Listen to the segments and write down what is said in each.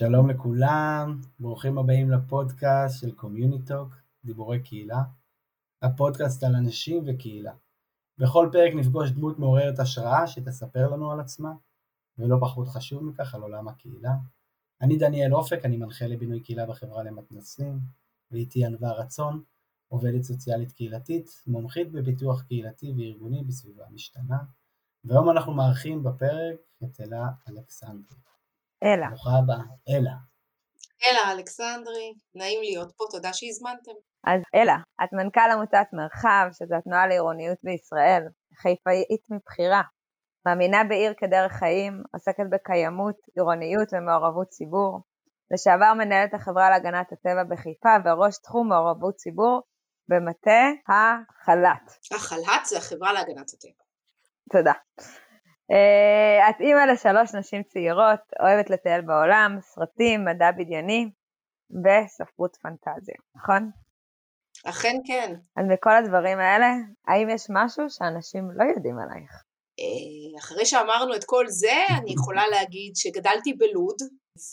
שלום לכולם, ברוכים הבאים לפודקאסט של קומיוניטוק, דיבורי קהילה, הפודקאסט על אנשים וקהילה. בכל פרק נפגוש דמות מעוררת השראה שתספר לנו על עצמה, ולא פחות חשוב מכך על עולם הקהילה. אני דניאל אופק, אני מנחה לבינוי קהילה בחברה למתנ"סים, ואיתי ענווה רצון, עובדת סוציאלית קהילתית, מומחית בפיתוח קהילתי וארגוני בסביבה משתנה, והיום אנחנו מארחים בפרק את אלה אלכסנדרי. אלה. ברוכה הבאה, אלה. אלה אלכסנדרי, נעים להיות פה, תודה שהזמנתם. אז אלה, את מנכ"ל עמותת מרחב, שזו התנועה לעירוניות בישראל, חיפאית מבחירה, מאמינה בעיר כדרך חיים, עוסקת בקיימות, עירוניות ומעורבות ציבור, לשעבר מנהלת החברה להגנת הטבע בחיפה וראש תחום מעורבות ציבור במטה החל"ת. החל"ת זה החברה להגנת הטבע. תודה. Uh, את אימא לשלוש נשים צעירות, אוהבת לטייל בעולם, סרטים, מדע בדיוני וספרות פנטזיה, נכון? אכן כן. אז מכל הדברים האלה, האם יש משהו שאנשים לא יודעים עלייך? Uh, אחרי שאמרנו את כל זה, אני יכולה להגיד שגדלתי בלוד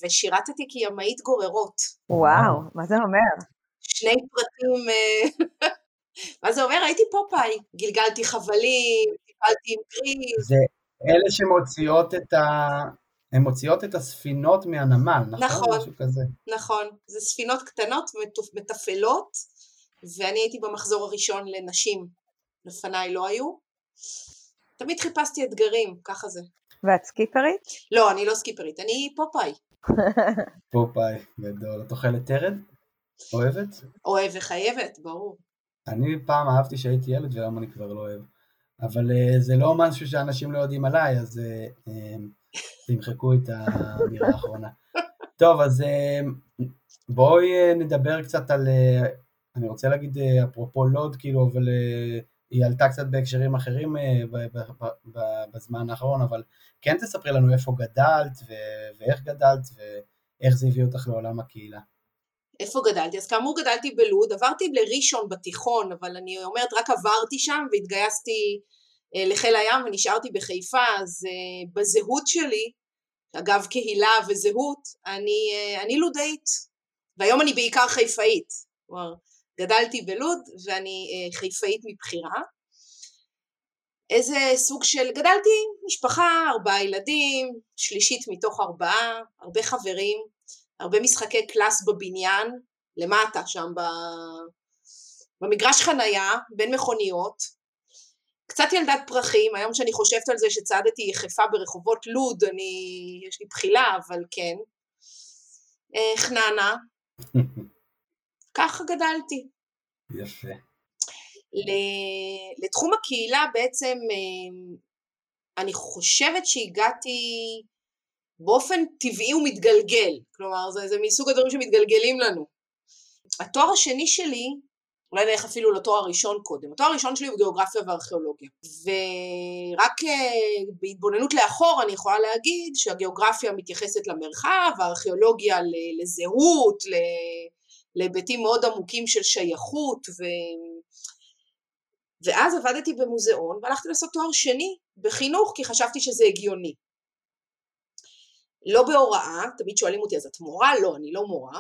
ושירתתי כימאית גוררות. וואו, מה זה אומר? שני פרטים, uh, מה זה אומר? הייתי פופאי, גלגלתי חבלים, טיפלתי עם גריז. זה אלה שמוציאות את ה... הן מוציאות את הספינות מהנמל, נכון? נכון. משהו כזה. נכון, זה ספינות קטנות מתפעלות, ואני הייתי במחזור הראשון לנשים, לפניי לא היו. תמיד חיפשתי אתגרים, ככה זה. ואת סקיפרית? לא, אני לא סקיפרית, אני פופאי. פופאי, גדול. את אוכלת טרד? אוהבת? אוהב וחייבת, ברור. אני פעם אהבתי שהייתי ילד והיום אני כבר לא אוהב. אבל uh, זה לא משהו שאנשים לא יודעים עליי, אז uh, uh, תמחקו את האמירה האחרונה. טוב, אז uh, בואי uh, נדבר קצת על, uh, אני רוצה להגיד uh, אפרופו לוד, כאילו, אבל uh, היא עלתה קצת בהקשרים אחרים ב- בזמן האחרון, אבל כן תספרי לנו איפה גדלת ו- ואיך גדלת ואיך זה הביא אותך לעולם הקהילה. איפה גדלתי? אז כאמור גדלתי בלוד, עברתי לראשון בתיכון, אבל אני אומרת רק עברתי שם והתגייסתי לחיל הים ונשארתי בחיפה, אז בזהות שלי, אגב קהילה וזהות, אני, אני לודאית, והיום אני בעיקר חיפאית, כלומר גדלתי בלוד ואני חיפאית מבחירה. איזה סוג של, גדלתי משפחה, ארבעה ילדים, שלישית מתוך ארבעה, הרבה חברים, הרבה משחקי קלאס בבניין, למטה שם במגרש חנייה, בין מכוניות, קצת ילדת פרחים, היום שאני חושבת על זה שצעדתי יחפה ברחובות לוד, אני, יש לי בחילה, אבל כן, חננה, ככה גדלתי. יפה. לתחום הקהילה בעצם, אני חושבת שהגעתי באופן טבעי ומתגלגל, כלומר זה, זה מסוג הדברים שמתגלגלים לנו. התואר השני שלי, אולי נלך אפילו לתואר הראשון קודם, התואר הראשון שלי הוא גיאוגרפיה וארכיאולוגיה, ורק בהתבוננות לאחור אני יכולה להגיד שהגיאוגרפיה מתייחסת למרחב, הארכיאולוגיה לזהות, להיבטים מאוד עמוקים של שייכות, ו... ואז עבדתי במוזיאון והלכתי לעשות תואר שני בחינוך כי חשבתי שזה הגיוני. לא בהוראה, תמיד שואלים אותי אז את מורה? לא, אני לא מורה.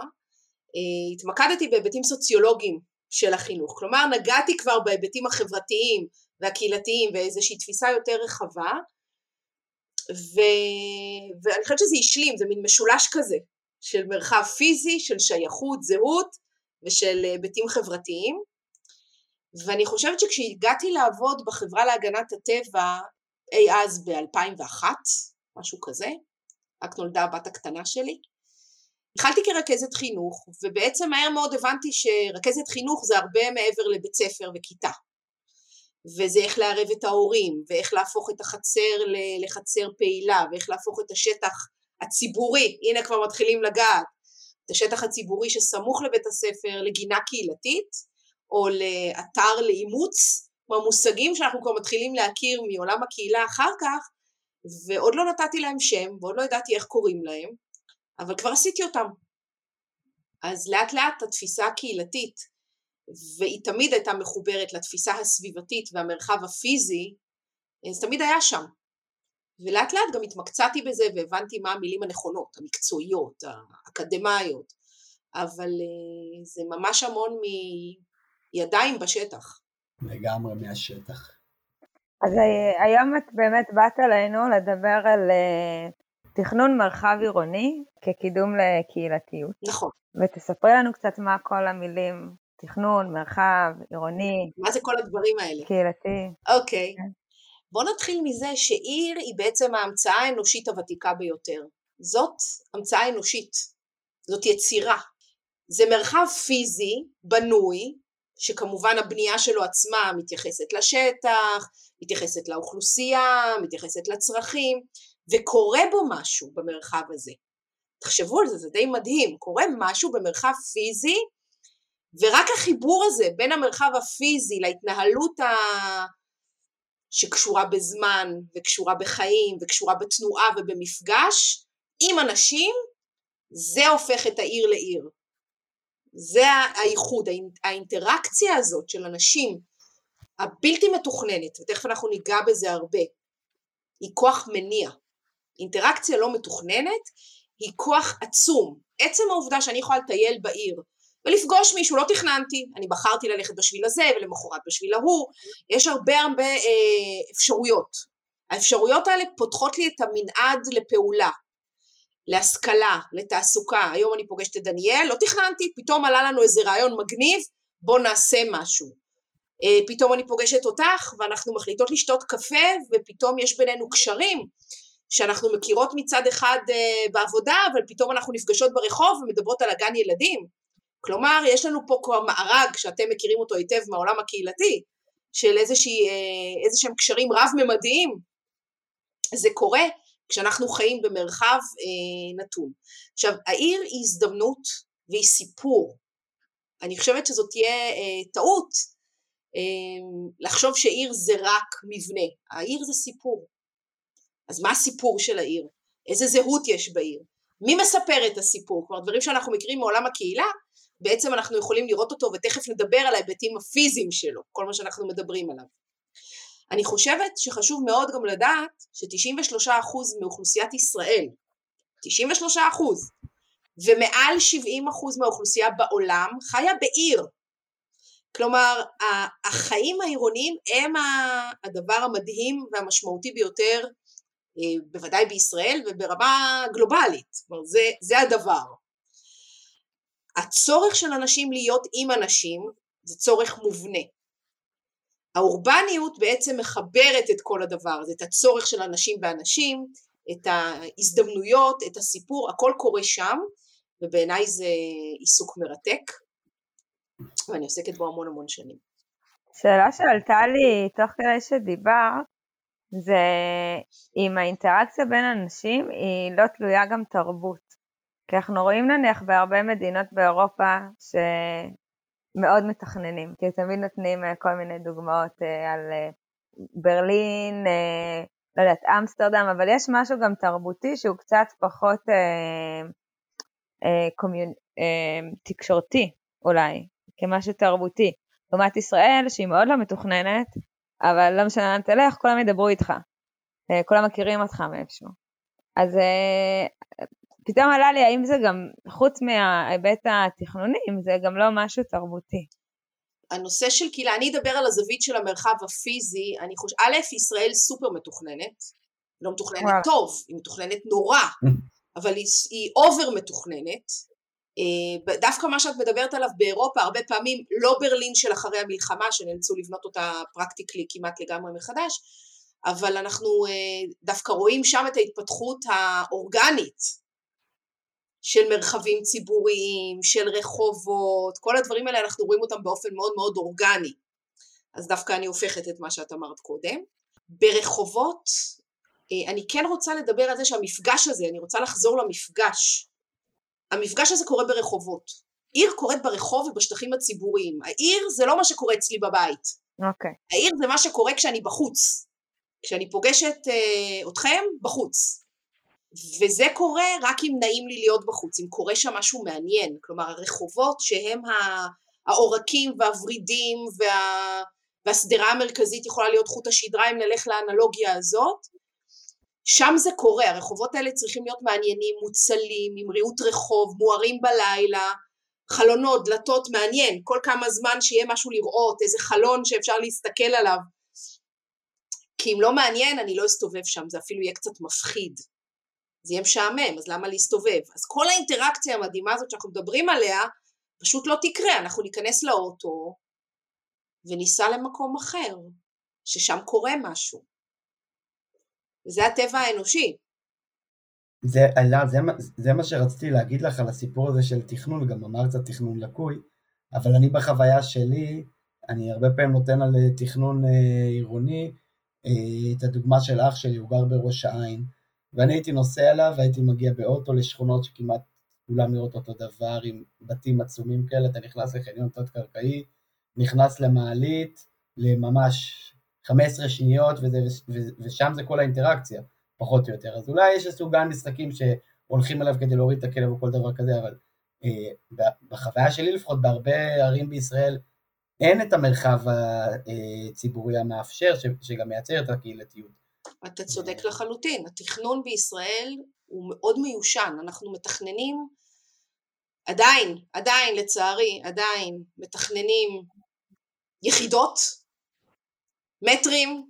התמקדתי בהיבטים סוציולוגיים של החינוך, כלומר נגעתי כבר בהיבטים החברתיים והקהילתיים ואיזושהי תפיסה יותר רחבה ו... ואני חושבת שזה השלים, זה מין משולש כזה של מרחב פיזי, של שייכות, זהות ושל היבטים חברתיים ואני חושבת שכשהגעתי לעבוד בחברה להגנת הטבע אי אז ב-2001, משהו כזה, רק נולדה הבת הקטנה שלי. התחלתי כרכזת חינוך, ובעצם מהר מאוד הבנתי שרכזת חינוך זה הרבה מעבר לבית ספר וכיתה. וזה איך לערב את ההורים, ואיך להפוך את החצר לחצר פעילה, ואיך להפוך את השטח הציבורי, הנה כבר מתחילים לגעת, את השטח הציבורי שסמוך לבית הספר לגינה קהילתית, או לאתר לאימוץ, כלומר מושגים שאנחנו כבר מתחילים להכיר מעולם הקהילה אחר כך, ועוד לא נתתי להם שם, ועוד לא ידעתי איך קוראים להם, אבל כבר עשיתי אותם. אז לאט לאט התפיסה הקהילתית, והיא תמיד הייתה מחוברת לתפיסה הסביבתית והמרחב הפיזי, זה תמיד היה שם. ולאט לאט גם התמקצעתי בזה והבנתי מה המילים הנכונות, המקצועיות, האקדמאיות, אבל אה, זה ממש המון מידיים בשטח. לגמרי מהשטח. אז אה, היום את באמת באת אלינו לדבר על אה, תכנון מרחב עירוני כקידום לקהילתיות. נכון. ותספרי לנו קצת מה כל המילים תכנון, מרחב, עירוני. מה זה כל הדברים האלה? קהילתי. אוקיי. Okay. בואו נתחיל מזה שעיר היא בעצם ההמצאה האנושית הוותיקה ביותר. זאת המצאה אנושית, זאת יצירה. זה מרחב פיזי, בנוי, שכמובן הבנייה שלו עצמה מתייחסת לשטח, מתייחסת לאוכלוסייה, מתייחסת לצרכים, וקורה בו משהו במרחב הזה. תחשבו על זה, זה די מדהים, קורה משהו במרחב פיזי, ורק החיבור הזה בין המרחב הפיזי להתנהלות. שקשורה בזמן, וקשורה בחיים, וקשורה בתנועה ובמפגש, עם אנשים, זה הופך את העיר לעיר. זה הייחוד, האינטראקציה הזאת של אנשים הבלתי מתוכננת, ותכף אנחנו ניגע בזה הרבה, היא כוח מניע. אינטראקציה לא מתוכננת היא כוח עצום. עצם העובדה שאני יכולה לטייל בעיר ולפגוש מישהו, לא תכננתי, אני בחרתי ללכת בשביל הזה ולמחרת בשביל ההוא, יש הרבה הרבה אה, אפשרויות. האפשרויות האלה פותחות לי את המנעד לפעולה, להשכלה, לתעסוקה. היום אני פוגשת את דניאל, לא תכננתי, פתאום עלה לנו איזה רעיון מגניב, בוא נעשה משהו. אה, פתאום אני פוגשת אותך ואנחנו מחליטות לשתות קפה ופתאום יש בינינו קשרים שאנחנו מכירות מצד אחד אה, בעבודה אבל פתאום אנחנו נפגשות ברחוב ומדברות על הגן ילדים. כלומר יש לנו פה כבר מארג שאתם מכירים אותו היטב מהעולם הקהילתי של אה, איזה שהם קשרים רב-ממדיים. זה קורה כשאנחנו חיים במרחב אה, נתון. עכשיו, העיר היא הזדמנות והיא סיפור. אני חושבת שזאת תהיה אה, טעות אה, לחשוב שעיר זה רק מבנה. העיר זה סיפור. אז מה הסיפור של העיר? איזה זהות יש בעיר? מי מספר את הסיפור? כלומר, דברים שאנחנו מכירים מעולם הקהילה, בעצם אנחנו יכולים לראות אותו ותכף נדבר על ההיבטים הפיזיים שלו, כל מה שאנחנו מדברים עליו. אני חושבת שחשוב מאוד גם לדעת ש-93% מאוכלוסיית ישראל, 93% ומעל 70% מהאוכלוסייה בעולם חיה בעיר. כלומר, החיים העירוניים הם הדבר המדהים והמשמעותי ביותר, אה, בוודאי בישראל וברמה גלובלית. כלומר, זה, זה הדבר. הצורך של אנשים להיות עם אנשים זה צורך מובנה. האורבניות בעצם מחברת את כל הדבר הזה, את הצורך של אנשים באנשים, את ההזדמנויות, את הסיפור, הכל קורה שם, ובעיניי זה עיסוק מרתק, ואני עוסקת בו המון המון שנים. שאלה שעלתה לי תוך כדי שדיברת, זה אם האינטראקציה בין אנשים היא לא תלויה גם תרבות. כי אנחנו רואים נניח בהרבה מדינות באירופה ש... מאוד מתכננים, כי תמיד נותנים אה, כל מיני דוגמאות אה, על אה, ברלין, לא יודעת, אמסטרדם, אבל יש משהו גם תרבותי שהוא קצת פחות אה, אה, קומיונ... אה, תקשורתי אולי, כמשהו תרבותי. לעומת ישראל שהיא מאוד לא מתוכננת, אבל לא משנה לאן תלך, כולם ידברו איתך. כולם מכירים אותך מאיפשהו. אז פתאום עלה לי האם זה גם, חוץ מההיבט התכנוני, אם זה גם לא משהו תרבותי. הנושא של קהילה, אני אדבר על הזווית של המרחב הפיזי, אני חושבת, א', ישראל סופר מתוכננת, לא מתוכננת וואו. טוב, היא מתוכננת נורא, אבל היא, היא over מתוכננת. אה, דווקא מה שאת מדברת עליו באירופה, הרבה פעמים לא ברלין של אחרי המלחמה, שנאלצו לבנות אותה practically כמעט לגמרי מחדש, אבל אנחנו אה, דווקא רואים שם את ההתפתחות האורגנית של מרחבים ציבוריים, של רחובות, כל הדברים האלה אנחנו רואים אותם באופן מאוד מאוד אורגני. אז דווקא אני הופכת את מה שאת אמרת קודם. ברחובות, אה, אני כן רוצה לדבר על זה שהמפגש הזה, אני רוצה לחזור למפגש. המפגש הזה קורה ברחובות. עיר קורית ברחוב ובשטחים הציבוריים. העיר זה לא מה שקורה אצלי בבית. אוקיי. Okay. העיר זה מה שקורה כשאני בחוץ. כשאני פוגשת אה, אתכם, בחוץ. וזה קורה רק אם נעים לי להיות בחוץ, אם קורה שם משהו מעניין, כלומר הרחובות שהם העורקים והוורידים וה... והשדרה המרכזית יכולה להיות חוט השדרה אם נלך לאנלוגיה הזאת, שם זה קורה, הרחובות האלה צריכים להיות מעניינים, מוצלים, עם ריהוט רחוב, מוארים בלילה, חלונות, דלתות, מעניין, כל כמה זמן שיהיה משהו לראות, איזה חלון שאפשר להסתכל עליו. כי אם לא מעניין, אני לא אסתובב שם, זה אפילו יהיה קצת מפחיד. זה יהיה משעמם, אז למה להסתובב? אז כל האינטראקציה המדהימה הזאת שאנחנו מדברים עליה, פשוט לא תקרה, אנחנו ניכנס לאוטו וניסע למקום אחר, ששם קורה משהו. וזה הטבע האנושי. זה, עלה, זה, זה מה שרציתי להגיד לך על הסיפור הזה של תכנון, גם אמרת תכנון לקוי, אבל אני בחוויה שלי, אני הרבה פעמים נותן על אה, תכנון אה, עירוני, אה, את הדוגמה של אח שלי, הוא גר בראש העין, ואני הייתי נוסע אליו והייתי מגיע באוטו לשכונות שכמעט כולם נראות אותו דבר, עם בתים עצומים כאלה, אתה נכנס לחניון תת-קרקעי, נכנס למעלית, לממש 15 שניות, וזה, ושם זה כל האינטראקציה, פחות או יותר. אז אולי יש איזשהו גן משחקים שהולכים אליו כדי להוריד את הכלב או כל דבר כזה, אבל אה, בחוויה שלי לפחות, בהרבה ערים בישראל, אין את המרחב הציבורי המאפשר, שגם מייצר את הקהילתיות. אתה צודק לחלוטין, התכנון בישראל הוא מאוד מיושן, אנחנו מתכננים עדיין, עדיין לצערי, עדיין מתכננים יחידות, מטרים,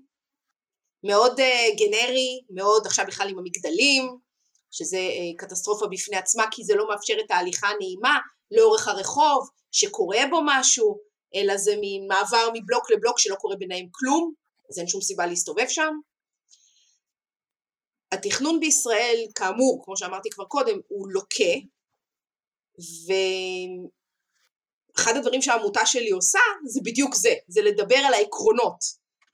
מאוד uh, גנרי, מאוד עכשיו בכלל עם המגדלים, שזה uh, קטסטרופה בפני עצמה כי זה לא מאפשר את ההליכה הנעימה לאורך הרחוב, שקורה בו משהו, אלא זה ממעבר מבלוק לבלוק שלא קורה ביניהם כלום, אז אין שום סיבה להסתובב שם. התכנון בישראל, כאמור, כמו שאמרתי כבר קודם, הוא לוקה, ואחד הדברים שהעמותה שלי עושה זה בדיוק זה, זה לדבר על העקרונות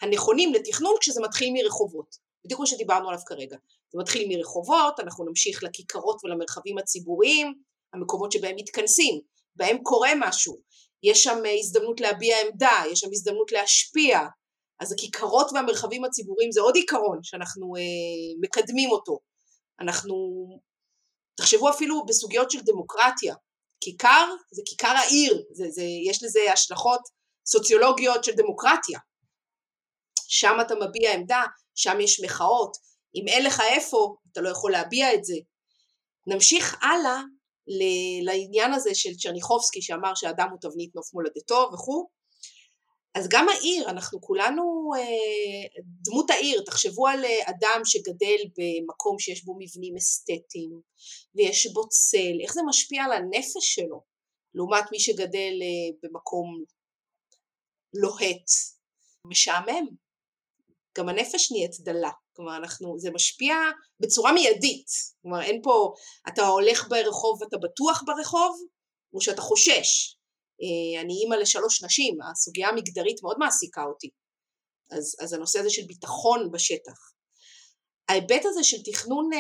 הנכונים לתכנון כשזה מתחיל מרחובות, בדיוק כמו שדיברנו עליו כרגע. זה מתחיל מרחובות, אנחנו נמשיך לכיכרות ולמרחבים הציבוריים, המקומות שבהם מתכנסים, בהם קורה משהו, יש שם הזדמנות להביע עמדה, יש שם הזדמנות להשפיע, אז הכיכרות והמרחבים הציבוריים זה עוד עיקרון שאנחנו אה, מקדמים אותו. אנחנו, תחשבו אפילו בסוגיות של דמוקרטיה, כיכר זה כיכר העיר, זה, זה, יש לזה השלכות סוציולוגיות של דמוקרטיה. שם אתה מביע עמדה, שם יש מחאות, אם אין לך איפה, אתה לא יכול להביע את זה. נמשיך הלאה לעניין הזה של צ'רניחובסקי שאמר שאדם הוא תבנית נוף מולדתו וכו', אז גם העיר, אנחנו כולנו, אה, דמות העיר, תחשבו על אה, אדם שגדל במקום שיש בו מבנים אסתטיים ויש בו צל, איך זה משפיע על הנפש שלו לעומת מי שגדל אה, במקום לוהט, משעמם. גם הנפש נהיית דלה, כלומר אנחנו, זה משפיע בצורה מיידית, כלומר אין פה, אתה הולך ברחוב ואתה בטוח ברחוב, או שאתה חושש, אני אימא לשלוש נשים, הסוגיה המגדרית מאוד מעסיקה אותי. אז, אז הנושא הזה של ביטחון בשטח. ההיבט הזה של תכנון אה,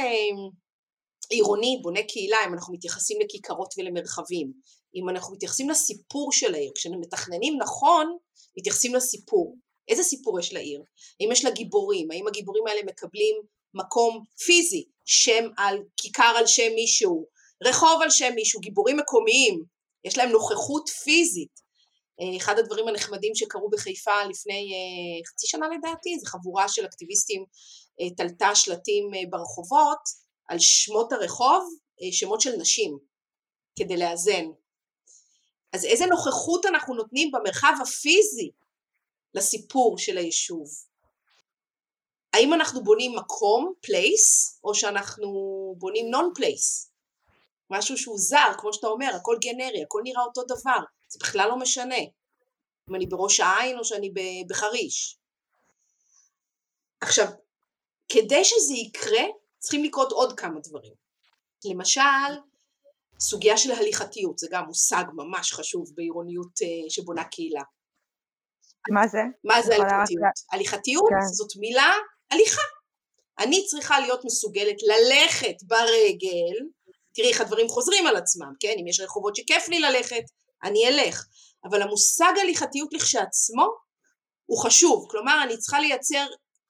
עירוני, בונה קהילה, אם אנחנו מתייחסים לכיכרות ולמרחבים, אם אנחנו מתייחסים לסיפור של העיר, כשמתכננים נכון, מתייחסים לסיפור. איזה סיפור יש לעיר? האם יש לה גיבורים? האם הגיבורים האלה מקבלים מקום פיזי, שם על, כיכר על שם מישהו, רחוב על שם מישהו, גיבורים מקומיים, יש להם נוכחות פיזית. אה, אחד הדברים הנחמדים שקרו בחיפה לפני אה, חצי שנה לדעתי, זה חבורה של אקטיביסטים אה, תלתה שלטים ברחובות על שמות הרחוב, שמות של נשים, כדי לאזן. אז איזה נוכחות אנחנו נותנים במרחב הפיזי לסיפור של היישוב? האם אנחנו בונים מקום, place, או שאנחנו בונים non-place? משהו שהוא זר, כמו שאתה אומר, הכל גנרי, הכל נראה אותו דבר, זה בכלל לא משנה. אם אני בראש העין או שאני בחריש. עכשיו, כדי שזה יקרה, צריכים לקרות עוד כמה דברים. למשל, סוגיה של הליכתיות, זה גם מושג ממש חשוב בעירוניות אה, שבונה קהילה. מה זה? מה זה הליכתיות? הליכתיות כן. זאת מילה הליכה. אני צריכה להיות מסוגלת ללכת ברגל תראי איך הדברים חוזרים על עצמם, כן? אם יש רחובות שכיף לי ללכת, אני אלך. אבל המושג הליכתיות לכשעצמו הוא חשוב. כלומר, אני צריכה לייצר,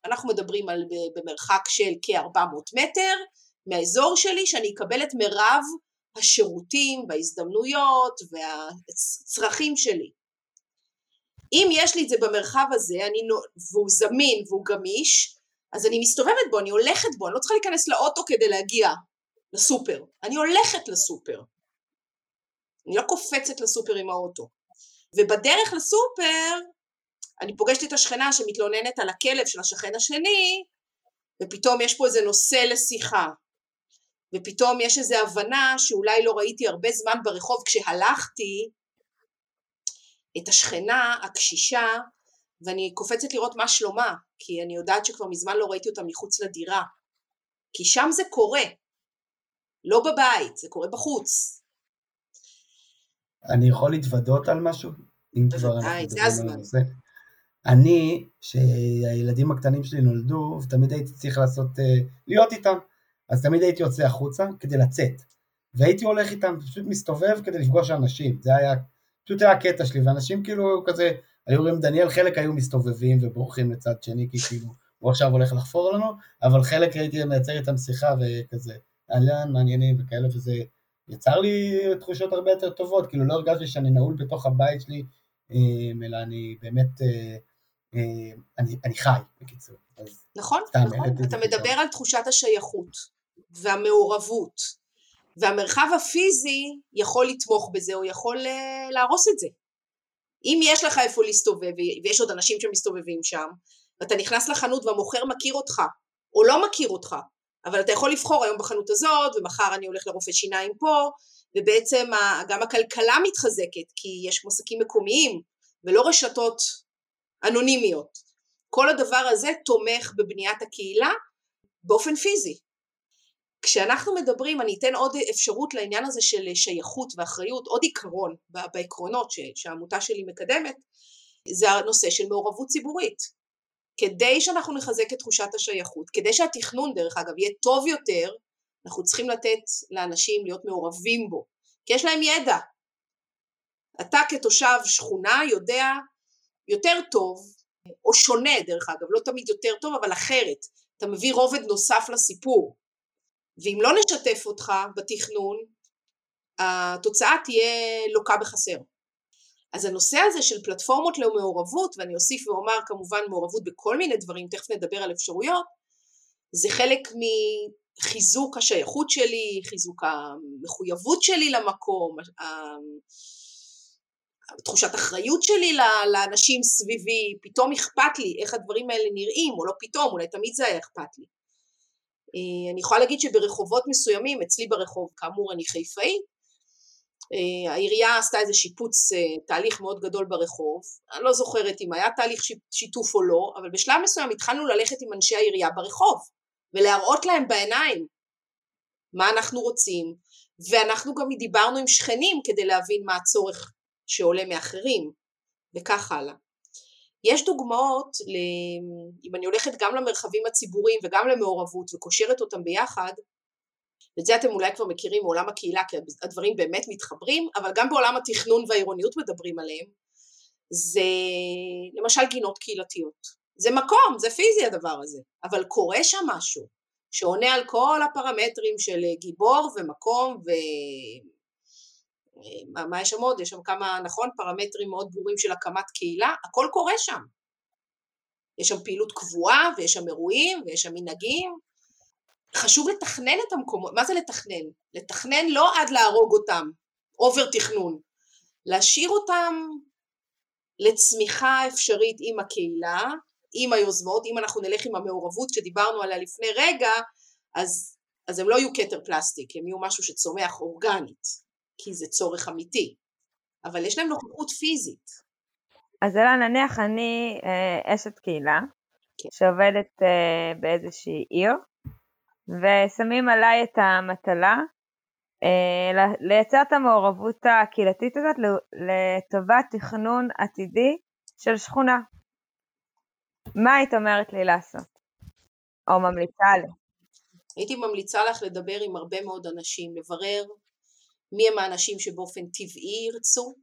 אנחנו מדברים על במרחק של כ-400 מטר, מהאזור שלי שאני אקבל את מירב השירותים וההזדמנויות והצרכים שלי. אם יש לי את זה במרחב הזה אני, והוא זמין והוא גמיש, אז אני מסתובבת בו, אני הולכת בו, אני לא צריכה להיכנס לאוטו כדי להגיע לסופר, אני הולכת לסופר. אני לא קופצת לסופר עם האוטו. ובדרך לסופר אני פוגשת את השכנה שמתלוננת על הכלב של השכן השני, ופתאום יש פה איזה נושא לשיחה. ופתאום יש איזו הבנה שאולי לא ראיתי הרבה זמן ברחוב כשהלכתי את השכנה הקשישה ואני קופצת לראות מה שלומה כי אני יודעת שכבר מזמן לא ראיתי אותה מחוץ לדירה כי שם זה קורה לא בבית, זה קורה בחוץ. אני יכול להתוודות על משהו? אם כבר אנחנו זה הזמן. אני, שהילדים הקטנים שלי נולדו, תמיד הייתי צריך לעשות, אה, להיות איתם. אז תמיד הייתי יוצא החוצה כדי לצאת. והייתי הולך איתם, פשוט מסתובב כדי לפגוש אנשים, זה היה, פשוט היה הקטע שלי, ואנשים כאילו כזה, היו רואים דניאל, חלק היו מסתובבים ובורחים לצד שני, כי כאילו, הוא עכשיו הולך לחפור לנו, אבל חלק הייתי מייצר איתם שיחה וכזה, אהלן, מעניינים וכאלה, וזה יצר לי תחושות הרבה יותר טובות, כאילו לא הרגשתי שאני נעול בתוך הבית שלי, אה, אלא אני באמת, אה, אה, אני, אני חי, בקיצור. נכון, נכון, אתה מדבר על תחושת השייכות. והמעורבות והמרחב הפיזי יכול לתמוך בזה או יכול להרוס את זה. אם יש לך איפה להסתובב ויש עוד אנשים שמסתובבים שם ואתה נכנס לחנות והמוכר מכיר אותך או לא מכיר אותך אבל אתה יכול לבחור היום בחנות הזאת ומחר אני הולך לרופא שיניים פה ובעצם גם הכלכלה מתחזקת כי יש מועסקים מקומיים ולא רשתות אנונימיות. כל הדבר הזה תומך בבניית הקהילה באופן פיזי. כשאנחנו מדברים, אני אתן עוד אפשרות לעניין הזה של שייכות ואחריות, עוד עיקרון בעקרונות שהעמותה שלי מקדמת, זה הנושא של מעורבות ציבורית. כדי שאנחנו נחזק את תחושת השייכות, כדי שהתכנון דרך אגב יהיה טוב יותר, אנחנו צריכים לתת לאנשים להיות מעורבים בו, כי יש להם ידע. אתה כתושב שכונה יודע יותר טוב, או שונה דרך אגב, לא תמיד יותר טוב, אבל אחרת. אתה מביא רובד נוסף לסיפור. ואם לא נשתף אותך בתכנון, התוצאה תהיה לוקה בחסר. אז הנושא הזה של פלטפורמות למעורבות, ואני אוסיף ואומר כמובן מעורבות בכל מיני דברים, תכף נדבר על אפשרויות, זה חלק מחיזוק השייכות שלי, חיזוק המחויבות שלי למקום, תחושת אחריות שלי לאנשים סביבי, פתאום אכפת לי איך הדברים האלה נראים, או לא פתאום, אולי תמיד זה היה אכפת לי. אה, אני יכולה להגיד שברחובות מסוימים, אצלי ברחוב, כאמור אני חיפאי, אה, העירייה עשתה איזה שיפוץ, אה, תהליך מאוד גדול ברחוב, אני לא זוכרת אם היה תהליך שיתוף או לא, אבל בשלב מסוים התחלנו ללכת עם אנשי העירייה ברחוב, ולהראות להם בעיניים מה אנחנו רוצים, ואנחנו גם דיברנו עם שכנים כדי להבין מה הצורך שעולה מאחרים, וכך הלאה. יש דוגמאות. אם אני הולכת גם למרחבים הציבוריים וגם למעורבות וקושרת אותם ביחד, ואת זה אתם אולי כבר מכירים מעולם הקהילה כי הדברים באמת מתחברים, אבל גם בעולם התכנון והעירוניות מדברים עליהם, זה למשל גינות קהילתיות. זה מקום, זה פיזי הדבר הזה, אבל קורה שם משהו שעונה על כל הפרמטרים של גיבור ומקום ו... מה, מה יש שם עוד? יש שם כמה, נכון, פרמטרים מאוד ברורים של הקמת קהילה, הכל קורה שם. יש שם פעילות קבועה, ויש שם אירועים, ויש שם מנהגים. חשוב לתכנן את המקומות, מה זה לתכנן? לתכנן לא עד להרוג אותם, אובר תכנון, להשאיר אותם לצמיחה אפשרית עם הקהילה, עם היוזמות, אם אנחנו נלך עם המעורבות שדיברנו עליה לפני רגע, אז, אז הם לא יהיו כתר פלסטיק, הם יהיו משהו שצומח אורגנית. כי זה צורך אמיתי, אבל יש להם נוכחות פיזית. אז אלא נניח אני אה, אשת קהילה, כן. שעובדת אה, באיזושהי עיר, ושמים עליי את המטלה אה, לייצר את המעורבות הקהילתית הזאת לטובת תכנון עתידי של שכונה. מה היית אומרת לי לעשות? או ממליצה לי? הייתי ממליצה לך לדבר עם הרבה מאוד אנשים, לברר מי הם האנשים שבאופן טבעי ירצו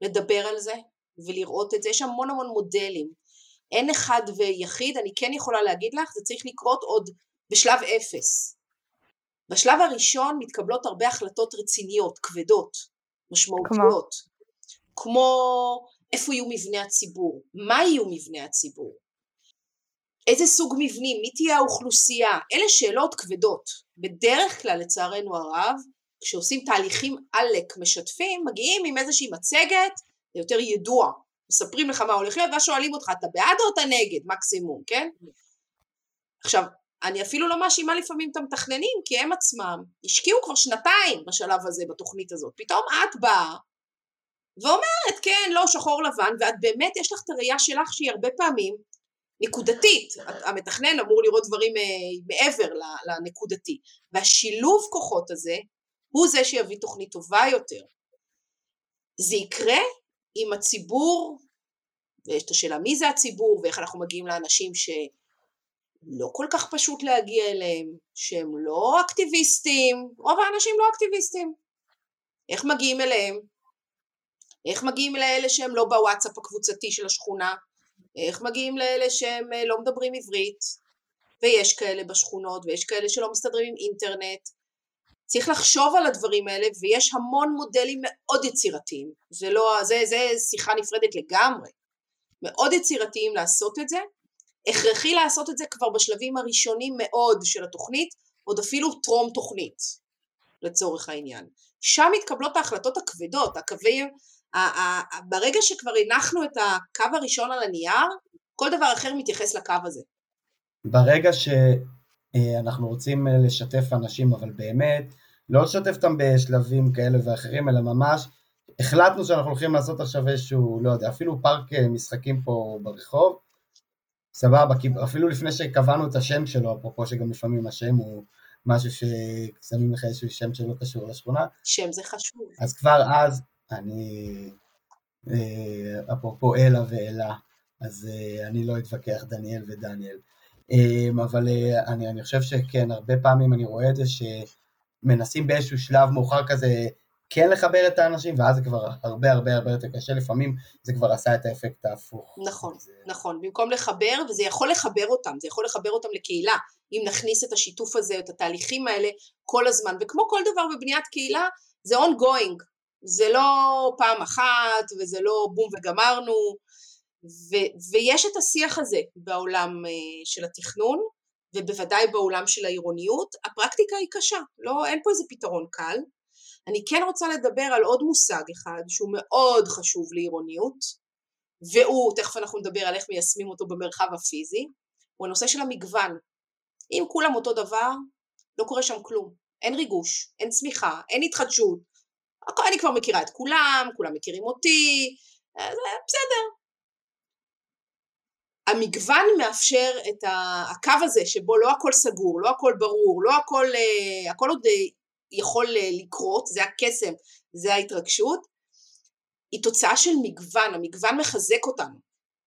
לדבר על זה ולראות את זה, יש המון המון מודלים, אין אחד ויחיד, אני כן יכולה להגיד לך, זה צריך לקרות עוד בשלב אפס. בשלב הראשון מתקבלות הרבה החלטות רציניות, כבדות, משמעותיות, כמו, כמו איפה יהיו מבני הציבור, מה יהיו מבני הציבור, איזה סוג מבנים, מי תהיה האוכלוסייה, אלה שאלות כבדות. בדרך כלל לצערנו הרב, כשעושים תהליכים עלק משתפים, מגיעים עם איזושהי מצגת, זה יותר ידוע, מספרים לך מה הולך להיות, ואז שואלים אותך, אתה בעד או אתה נגד, מקסימום, כן? עכשיו, אני אפילו לא מאשימה לפעמים את המתכננים, כי הם עצמם השקיעו כבר שנתיים בשלב הזה, בתוכנית הזאת. פתאום את באה ואומרת, כן, לא, שחור לבן, ואת באמת, יש לך את הראייה שלך שהיא הרבה פעמים נקודתית. המתכנן אמור לראות דברים אה, מעבר לנקודתי. והשילוב כוחות הזה, הוא זה שיביא תוכנית טובה יותר. זה יקרה אם הציבור, ויש את השאלה מי זה הציבור ואיך אנחנו מגיעים לאנשים שלא כל כך פשוט להגיע אליהם, שהם לא אקטיביסטים, רוב האנשים לא אקטיביסטים. איך מגיעים אליהם? איך מגיעים לאלה שהם לא בוואטסאפ הקבוצתי של השכונה? איך מגיעים לאלה שהם אה, לא מדברים עברית? ויש כאלה בשכונות ויש כאלה שלא מסתדרים עם אינטרנט צריך לחשוב על הדברים האלה ויש המון מודלים מאוד יצירתיים, זה, לא, זה, זה שיחה נפרדת לגמרי, מאוד יצירתיים לעשות את זה, הכרחי לעשות את זה כבר בשלבים הראשונים מאוד של התוכנית, עוד אפילו טרום תוכנית לצורך העניין. שם מתקבלות ההחלטות הכבדות, הקווי, ברגע שכבר הנחנו את הקו הראשון על הנייר, כל דבר אחר מתייחס לקו הזה. ברגע ש... אה, רוצים אה, לשתף אנשים, אבל באמת, לא לשתף אותם בשלבים כאלה ואחרים, אלא ממש החלטנו שאנחנו הולכים לעשות עכשיו איזשהו, לא יודע, אפילו פארק אה, משחקים פה ברחוב, סבבה, אפילו לפני שקבענו את השם שלו, אפרופו שגם לפעמים השם הוא משהו ששמים לך איזשהו שם שלא קשור לשכונה. שם זה חשוב. אז כבר אז, אני, אפרופו אלה ואלה, אז אני לא אתווכח דניאל ודניאל. אמ, אבל אה, אני, אני חושב שכן, הרבה פעמים אני רואה את זה שמנסים באיזשהו שלב מאוחר כזה כן לחבר את האנשים, ואז זה כבר הרבה הרבה הרבה יותר קשה, לפעמים זה כבר עשה את האפקט ההפוך. נכון, זה... נכון, במקום לחבר, וזה יכול לחבר אותם, זה יכול לחבר אותם לקהילה, אם נכניס את השיתוף הזה, את התהליכים האלה כל הזמן, וכמו כל דבר בבניית קהילה, זה ongoing, זה לא פעם אחת, וזה לא בום וגמרנו, ו- ויש את השיח הזה בעולם uh, של התכנון, ובוודאי בעולם של העירוניות. הפרקטיקה היא קשה, לא, אין פה איזה פתרון קל. אני כן רוצה לדבר על עוד מושג אחד שהוא מאוד חשוב לעירוניות, והוא, תכף אנחנו נדבר על איך מיישמים אותו במרחב הפיזי, הוא הנושא של המגוון. אם כולם אותו דבר, לא קורה שם כלום. אין ריגוש, אין צמיחה, אין התחדשות. אני כבר מכירה את כולם, כולם מכירים אותי, אה, בסדר, המגוון מאפשר את הקו הזה שבו לא הכל סגור, לא הכל ברור, לא הכל, אה, הכל עוד אה, יכול אה, לקרות, זה הקסם, זה ההתרגשות, היא תוצאה של מגוון, המגוון מחזק אותנו.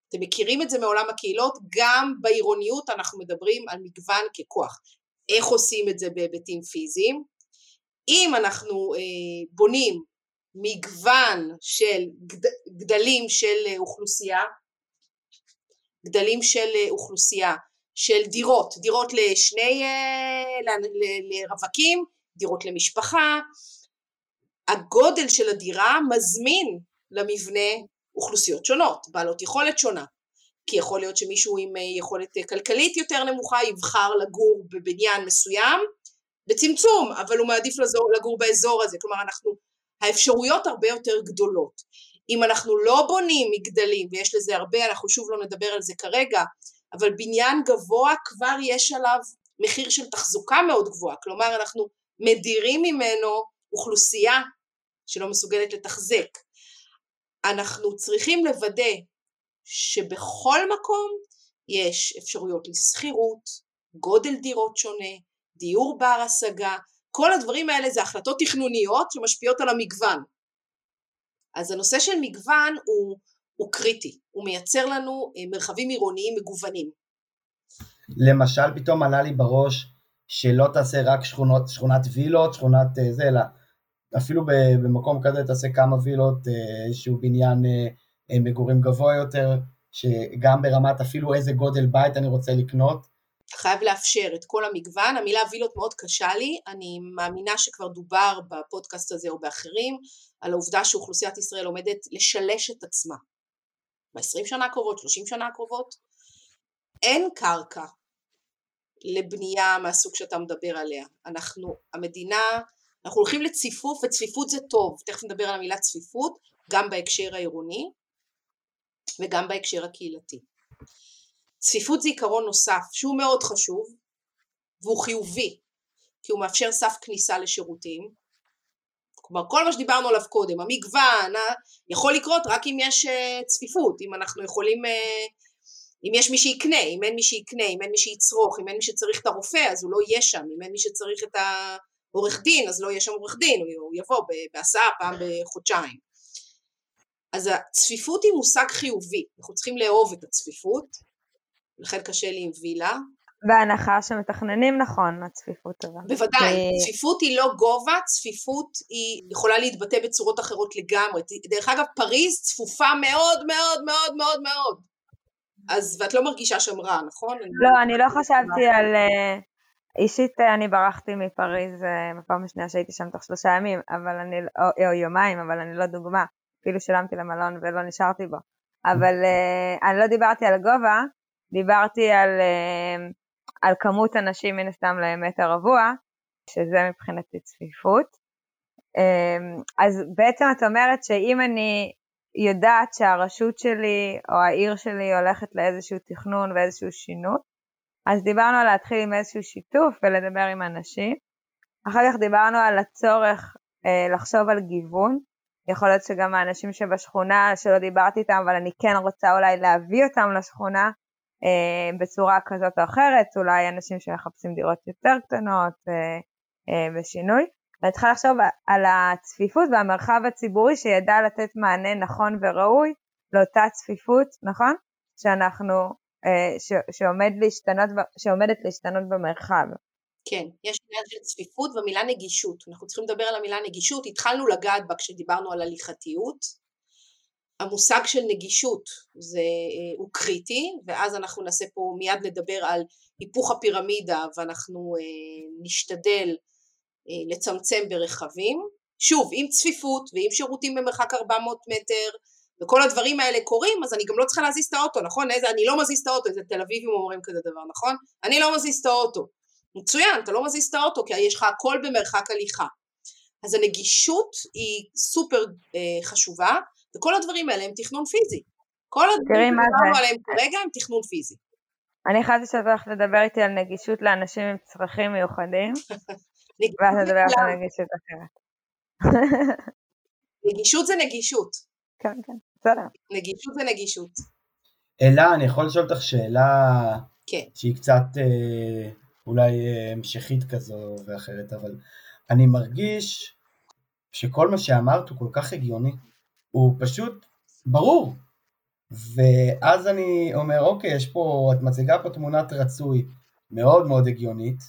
אתם מכירים את זה מעולם הקהילות, גם בעירוניות אנחנו מדברים על מגוון ככוח. איך עושים את זה בהיבטים פיזיים? אם אנחנו אה, בונים מגוון של גד, גדלים של אוכלוסייה, גדלים של אה, אוכלוסייה, של דירות, דירות לשני, אה, לרווקים, דירות למשפחה, הגודל של הדירה מזמין למבנה אוכלוסיות שונות, בעלות יכולת שונה, כי יכול להיות שמישהו עם אה, יכולת כלכלית יותר נמוכה יבחר לגור בבניין מסוים בצמצום, אבל הוא מעדיף לגור באזור הזה, כלומר אנחנו, האפשרויות הרבה יותר גדולות. אם אנחנו לא בונים מגדלים, ויש לזה הרבה, אנחנו שוב לא נדבר על זה כרגע, אבל בניין גבוה כבר יש עליו מחיר של תחזוקה מאוד גבוהה, כלומר אנחנו מדירים ממנו אוכלוסייה שלא מסוגלת לתחזק. אנחנו צריכים לוודא שבכל מקום יש אפשרויות לשכירות, גודל דירות שונה, דיור בר השגה, כל הדברים האלה זה החלטות תכנוניות שמשפיעות על המגוון. אז הנושא של מגוון הוא, הוא קריטי, הוא מייצר לנו אה, מרחבים עירוניים מגוונים. למשל פתאום עלה לי בראש שלא תעשה רק שכונות, שכונת וילות, שכונת אה, זה, אלא אפילו במקום כזה תעשה כמה וילות, אה, איזשהו בניין מגורים גבוה יותר, שגם ברמת אפילו איזה גודל בית אני רוצה לקנות, חייב לאפשר את כל המגוון, המילה וילות מאוד קשה לי, אני מאמינה שכבר דובר בפודקאסט הזה או באחרים, על העובדה שאוכלוסיית ישראל עומדת לשלש את עצמה. ב-20 שנה הקרובות, 30 שנה הקרובות, אין קרקע לבנייה מהסוג שאתה מדבר עליה. אנחנו, המדינה, אנחנו הולכים לציפוף, וצפיפות זה טוב, תכף נדבר על המילה צפיפות, גם בהקשר העירוני וגם בהקשר הקהילתי. צפיפות זה עיקרון נוסף שהוא מאוד חשוב והוא חיובי כי הוא מאפשר סף כניסה לשירותים כלומר כל מה שדיברנו עליו קודם המגוון יכול לקרות רק אם יש אה, צפיפות אם אנחנו יכולים אה, אם יש מי שיקנה אם אין מי שיקנה אם אין מי שיצרוך אם אין מי שצריך את הרופא אז הוא לא יהיה שם אם אין מי שצריך את העורך דין אז לא יהיה שם עורך דין הוא יבוא בהסעה פעם בחודשיים אז הצפיפות היא מושג חיובי אנחנו צריכים לאהוב את הצפיפות לכן קשה לי עם וילה. בהנחה שמתכננים נכון, הצפיפות אבל. בוודאי, כי... צפיפות היא לא גובה, צפיפות היא יכולה להתבטא בצורות אחרות לגמרי. דרך אגב, פריז צפופה מאוד מאוד מאוד מאוד מאוד. אז, ואת לא מרגישה שם רע, נכון? לא, אני לא חשבתי על... אה, אישית אה, אני ברחתי מפריז אה, בפעם השנייה שהייתי שם תוך שלושה ימים, אבל אני, או, או יומיים, אבל אני לא דוגמה. אפילו שילמתי למלון ולא נשארתי בו. אבל אני לא דיברתי על גובה, דיברתי על, על כמות אנשים מן הסתם למטר רבוע, שזה מבחינתי צפיפות. אז בעצם את אומרת שאם אני יודעת שהרשות שלי או העיר שלי הולכת לאיזשהו תכנון ואיזשהו שינוי, אז דיברנו על להתחיל עם איזשהו שיתוף ולדבר עם אנשים. אחר כך דיברנו על הצורך אה, לחשוב על גיוון. יכול להיות שגם האנשים שבשכונה שלא דיברתי איתם, אבל אני כן רוצה אולי להביא אותם לשכונה, אה, בצורה כזאת או אחרת, אולי אנשים שמחפשים דירות יותר קטנות אה, אה, ושינוי. ואני צריכה לחשוב על הצפיפות והמרחב הציבורי שידע לתת מענה נכון וראוי לאותה צפיפות, נכון? שאנחנו, ש, שעומד להשתנות, שעומדת להשתנות במרחב. כן, יש עניין של צפיפות ומילה נגישות. אנחנו צריכים לדבר על המילה נגישות, התחלנו לגעת בה כשדיברנו על הליכתיות, המושג של נגישות זה, אה, הוא קריטי ואז אנחנו נעשה פה מיד לדבר על היפוך הפירמידה ואנחנו אה, נשתדל אה, לצמצם ברכבים. שוב עם צפיפות ועם שירותים במרחק 400 מטר וכל הדברים האלה קורים אז אני גם לא צריכה להזיז את האוטו נכון? איזה אני לא מזיז את האוטו איזה תל אביבים אומרים כזה דבר נכון? אני לא מזיז את האוטו. מצוין אתה לא מזיז את האוטו כי יש לך הכל במרחק הליכה. אז הנגישות היא סופר אה, חשובה וכל הדברים האלה הם תכנון פיזי. כל הדברים שדיברנו עליהם כרגע הם תכנון פיזי. אני חשבתי שאת הולכת לדבר איתי על נגישות לאנשים עם צרכים מיוחדים, ואת מדברת על נגישות אחרת. נגישות זה נגישות. כן, כן, בסדר. נגישות זה נגישות. אלה, אני יכול לשאול אותך שאלה כן. שהיא קצת אה, אולי אה, המשכית כזו ואחרת, אבל אני מרגיש שכל מה שאמרת הוא כל כך הגיוני. הוא פשוט ברור. ואז אני אומר, אוקיי, יש פה, את מציגה פה תמונת רצוי מאוד מאוד הגיונית,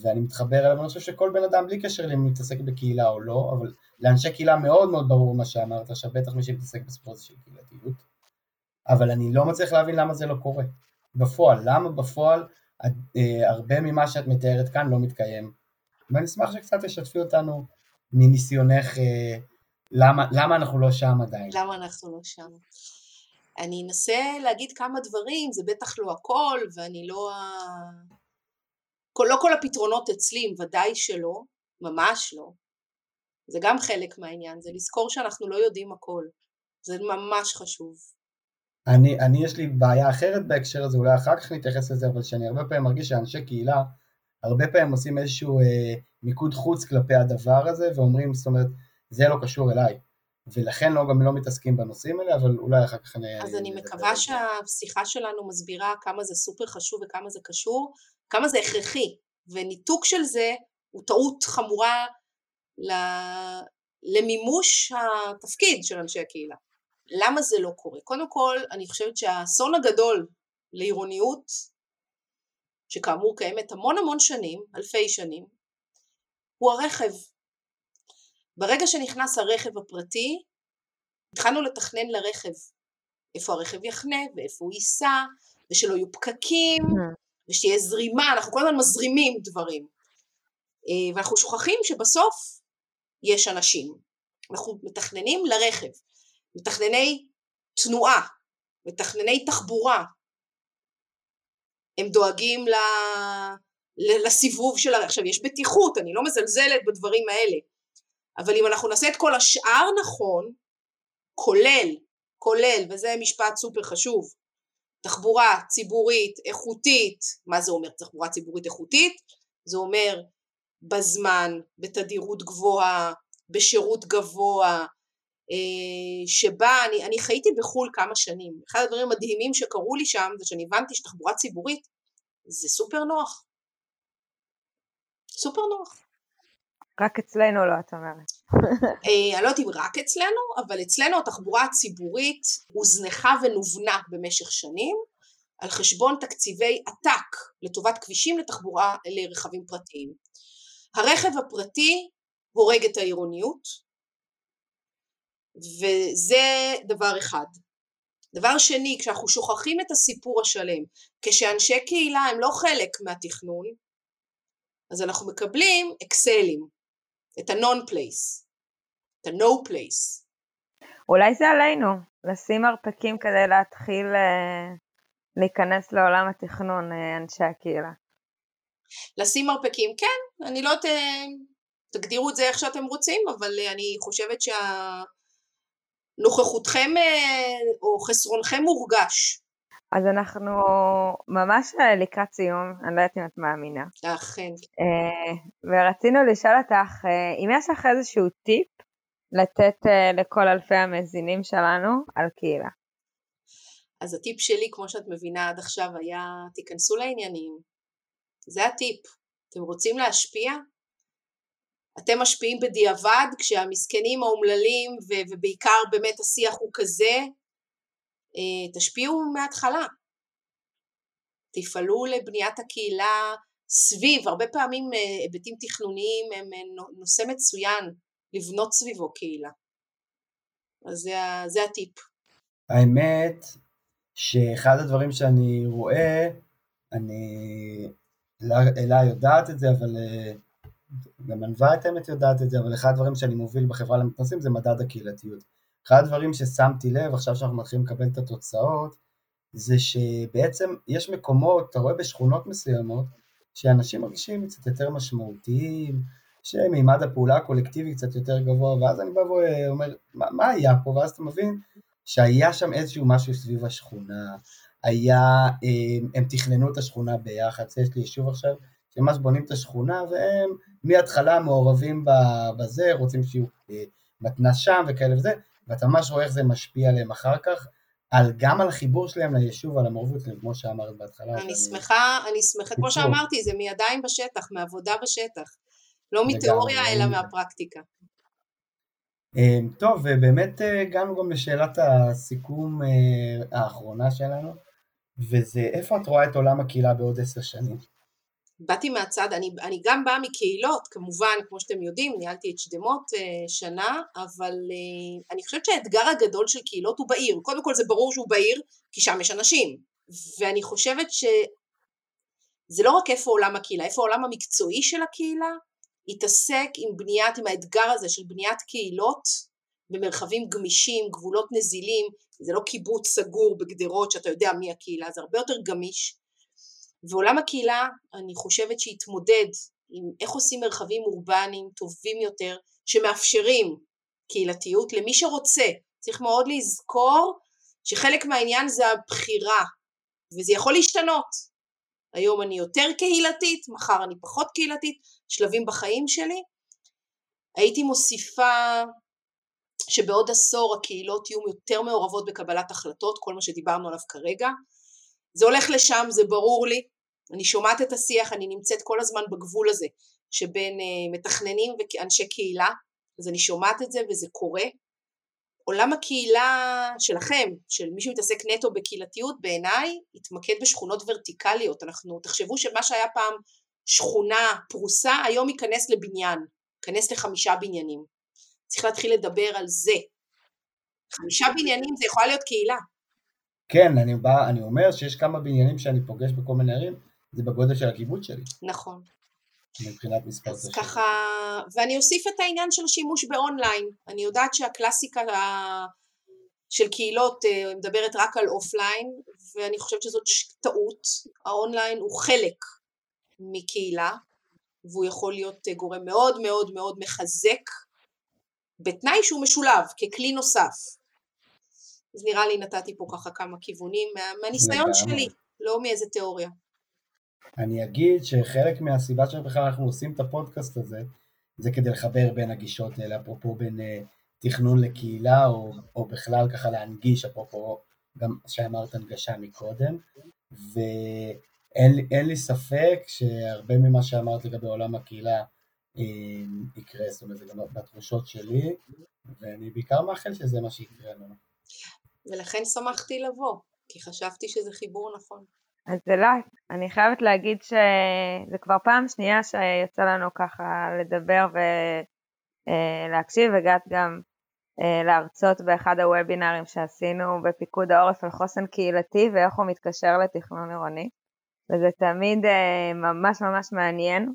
ואני מתחבר אליו, אני חושב שכל בן אדם, בלי קשר למי מתעסק בקהילה או לא, אבל לאנשי קהילה מאוד מאוד ברור מה שאמרת עכשיו, בטח מי שמתעסק בספורט של קהילתיות, אבל אני לא מצליח להבין למה זה לא קורה. בפועל, למה בפועל אה, הרבה ממה שאת מתארת כאן לא מתקיים. ואני אשמח שקצת תשתפי אותנו מניסיונך אה, למה, למה אנחנו לא שם עדיין? למה אנחנו לא שם? אני אנסה להגיד כמה דברים, זה בטח לא הכל, ואני לא... לא כל הפתרונות אצלי, ודאי שלא, ממש לא. זה גם חלק מהעניין, זה לזכור שאנחנו לא יודעים הכל. זה ממש חשוב. אני, אני יש לי בעיה אחרת בהקשר הזה, אולי אחר כך נתייחס לזה, אבל שאני הרבה פעמים מרגיש שאנשי קהילה, הרבה פעמים עושים איזשהו אה, מיקוד חוץ כלפי הדבר הזה, ואומרים, זאת אומרת, זה לא קשור אליי. ולכן לא, גם לא מתעסקים בנושאים האלה, אבל אולי אחר כך אני... אז אני מקווה שהשיחה שלנו מסבירה כמה זה סופר חשוב וכמה זה קשור, כמה זה הכרחי, וניתוק של זה הוא טעות חמורה למימוש התפקיד של אנשי הקהילה. למה זה לא קורה? קודם כל, אני חושבת שהאסון הגדול לעירוניות, שכאמור קיימת המון המון שנים, אלפי שנים, הוא הרכב. ברגע שנכנס הרכב הפרטי, התחלנו לתכנן לרכב איפה הרכב יחנה ואיפה הוא ייסע, ושלא יהיו פקקים. ושתהיה זרימה, אנחנו כל הזמן מזרימים דברים. אה, ואנחנו שוכחים שבסוף יש אנשים. אנחנו מתכננים לרכב, מתכנני תנועה, מתכנני תחבורה. הם דואגים ל... לסיבוב של הרכב. עכשיו, יש בטיחות, אני לא מזלזלת בדברים האלה, אבל אם אנחנו נעשה את כל השאר נכון, כולל, כולל, וזה משפט סופר חשוב, תחבורה ציבורית איכותית, מה זה אומר תחבורה ציבורית איכותית? זה אומר בזמן, בתדירות גבוהה, בשירות גבוה, אה, שבה אני, אני חייתי בחו"ל כמה שנים. אחד הדברים המדהימים שקרו לי שם זה שאני הבנתי שתחבורה ציבורית זה סופר נוח. סופר נוח. רק אצלנו לא, את אומרת. אה, אני לא יודעת אם רק אצלנו, אבל אצלנו התחבורה הציבורית הוזנחה ונובנה במשך שנים על חשבון תקציבי עתק לטובת כבישים לתחבורה לרכבים פרטיים. הרכב הפרטי הורג את העירוניות, וזה דבר אחד. דבר שני, כשאנחנו שוכחים את הסיפור השלם, כשאנשי קהילה הם לא חלק מהתכנון, אז אנחנו מקבלים אקסלים, את ה-non place, את ה-no place. אולי זה עלינו, לשים מרפקים כדי להתחיל אה, להיכנס לעולם התכנון, אה, אנשי הקהילה. לשים מרפקים, כן, אני לא יודעת, אה, תגדירו את זה איך שאתם רוצים, אבל אני חושבת שהנוכחותכם או חסרונכם מורגש. אז אנחנו ממש לקראת סיום, אני לא יודעת אם את מאמינה. אכן. ורצינו לשאול אותך, אם יש לך איזשהו טיפ לתת לכל אלפי המאזינים שלנו על קהילה. אז הטיפ שלי, כמו שאת מבינה עד עכשיו, היה תיכנסו לעניינים. זה הטיפ. אתם רוצים להשפיע? אתם משפיעים בדיעבד כשהמסכנים האומללים ובעיקר באמת השיח הוא כזה, אה, תשפיעו מההתחלה. תפעלו לבניית הקהילה סביב, הרבה פעמים אה, היבטים תכנוניים הם אה, נושא מצוין לבנות סביבו קהילה. אז זה, זה הטיפ. האמת שאחד הדברים שאני רואה, אני, אלה יודעת את זה, אבל גם ענווה את האמת יודעת את זה, אבל אחד הדברים שאני מוביל בחברה למתנסים זה מדד הקהילתיות. אחד הדברים ששמתי לב, עכשיו שאנחנו מתחילים לקבל את התוצאות, זה שבעצם יש מקומות, אתה רואה בשכונות מסוימות, שאנשים מרגישים קצת יותר משמעותיים, שמימד הפעולה הקולקטיבי קצת יותר גבוה, ואז אני בא ואומר, מה, מה היה פה? ואז אתה מבין שהיה שם איזשהו משהו סביב השכונה, היה, הם, הם תכננו את השכונה ביחד, יש לי יישוב עכשיו, שממש בונים את השכונה, והם מההתחלה מעורבים בזה, רוצים שיהיו אה, מתנ"ס שם וכאלה וזה, ואתה ממש רואה איך זה משפיע עליהם אחר כך, על, גם על החיבור שלהם ליישוב, על המעורבות שלהם, כמו שאמרת בהתחלה. אני שמחה, אני שמחה, כמו שאמרתי, זה מידיים בשטח, מעבודה בשטח. לא מתיאוריה, אלא מהפרקטיקה. אמ, טוב, ובאמת אה, הגענו גם לשאלת הסיכום אה, האחרונה שלנו, וזה איפה את רואה את עולם הקהילה בעוד עשר שנים? באתי מהצד, אני, אני גם באה מקהילות, כמובן, כמו שאתם יודעים, ניהלתי את שדמות uh, שנה, אבל uh, אני חושבת שהאתגר הגדול של קהילות הוא בעיר. קודם כל זה ברור שהוא בעיר, כי שם יש אנשים. ואני חושבת שזה לא רק איפה עולם הקהילה, איפה העולם המקצועי של הקהילה, יתעסק עם בניית, עם האתגר הזה של בניית קהילות במרחבים גמישים, גבולות נזילים, זה לא קיבוץ סגור בגדרות שאתה יודע מי הקהילה, זה הרבה יותר גמיש. ועולם הקהילה, אני חושבת שיתמודד עם איך עושים מרחבים אורבניים טובים יותר, שמאפשרים קהילתיות למי שרוצה. צריך מאוד לזכור שחלק מהעניין זה הבחירה, וזה יכול להשתנות. היום אני יותר קהילתית, מחר אני פחות קהילתית, שלבים בחיים שלי. הייתי מוסיפה שבעוד עשור הקהילות יהיו יותר מעורבות בקבלת החלטות, כל מה שדיברנו עליו כרגע. זה הולך לשם, זה ברור לי. אני שומעת את השיח, אני נמצאת כל הזמן בגבול הזה שבין uh, מתכננים ואנשי קהילה, אז אני שומעת את זה וזה קורה. עולם הקהילה שלכם, של מי שמתעסק נטו בקהילתיות, בעיניי התמקד בשכונות ורטיקליות. אנחנו, תחשבו שמה שהיה פעם שכונה פרוסה, היום ייכנס לבניין, ייכנס לחמישה בניינים. צריך להתחיל לדבר על זה. חמישה בניינים זה יכולה להיות קהילה. כן, אני, בוא, אני אומר שיש כמה בניינים שאני פוגש בכל מיני ערים, זה בגודל של הקיבוץ שלי. נכון. מבחינת מספר אז תושבים. ככה, ואני אוסיף את העניין של השימוש באונליין. אני יודעת שהקלאסיקה של קהילות אה, מדברת רק על offline, ואני חושבת שזאת טעות. האונליין הוא חלק מקהילה, והוא יכול להיות גורם מאוד מאוד מאוד מחזק, בתנאי שהוא משולב, ככלי נוסף. אז נראה לי נתתי פה ככה כמה כיוונים מה, מהניסיון לגמרי. שלי, לא מאיזה תיאוריה. אני אגיד שחלק מהסיבה שבכלל אנחנו עושים את הפודקאסט הזה, זה כדי לחבר בין הגישות האלה, אפרופו בין אה, תכנון לקהילה, או, או בכלל ככה להנגיש, אפרופו גם שאמרת הנגשה מקודם, ואין לי- אין לי ספק שהרבה ממה שאמרת לגבי עולם הקהילה אה, יקרה, זאת אומרת, זה גם בתחושות שלי, ואני בעיקר מאחל שזה מה שיקרה לנו. ולכן שמחתי לבוא, כי חשבתי שזה חיבור נכון. אז אילת, אני חייבת להגיד שזה כבר פעם שנייה שיצא לנו ככה לדבר ולהקשיב, הגעת גם אה, להרצות באחד הוובינרים שעשינו בפיקוד העורף על חוסן קהילתי ואיך הוא מתקשר לתכנון עירוני, וזה תמיד אה, ממש ממש מעניין,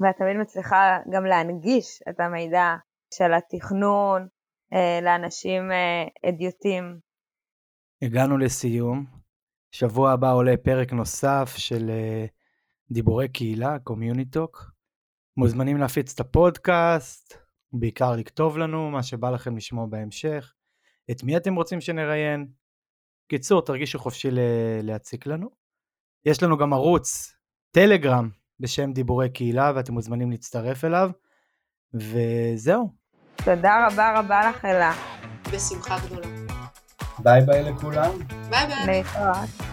ואת תמיד מצליחה גם להנגיש את המידע של התכנון אה, לאנשים אה, הדיוטים. הגענו לסיום. שבוע הבא עולה פרק נוסף של אה, דיבורי קהילה, קומיוניטוק. מוזמנים להפיץ את הפודקאסט, בעיקר לכתוב לנו מה שבא לכם לשמוע בהמשך, את מי אתם רוצים שנראיין. קיצור, תרגישו חופשי להציק לנו. יש לנו גם ערוץ טלגרם בשם דיבורי קהילה ואתם מוזמנים להצטרף אליו. וזהו, תודה רבה רבה לך אלה. בשמחה גדולה. ביי ביי לכולם. ביי ביי. להתראות.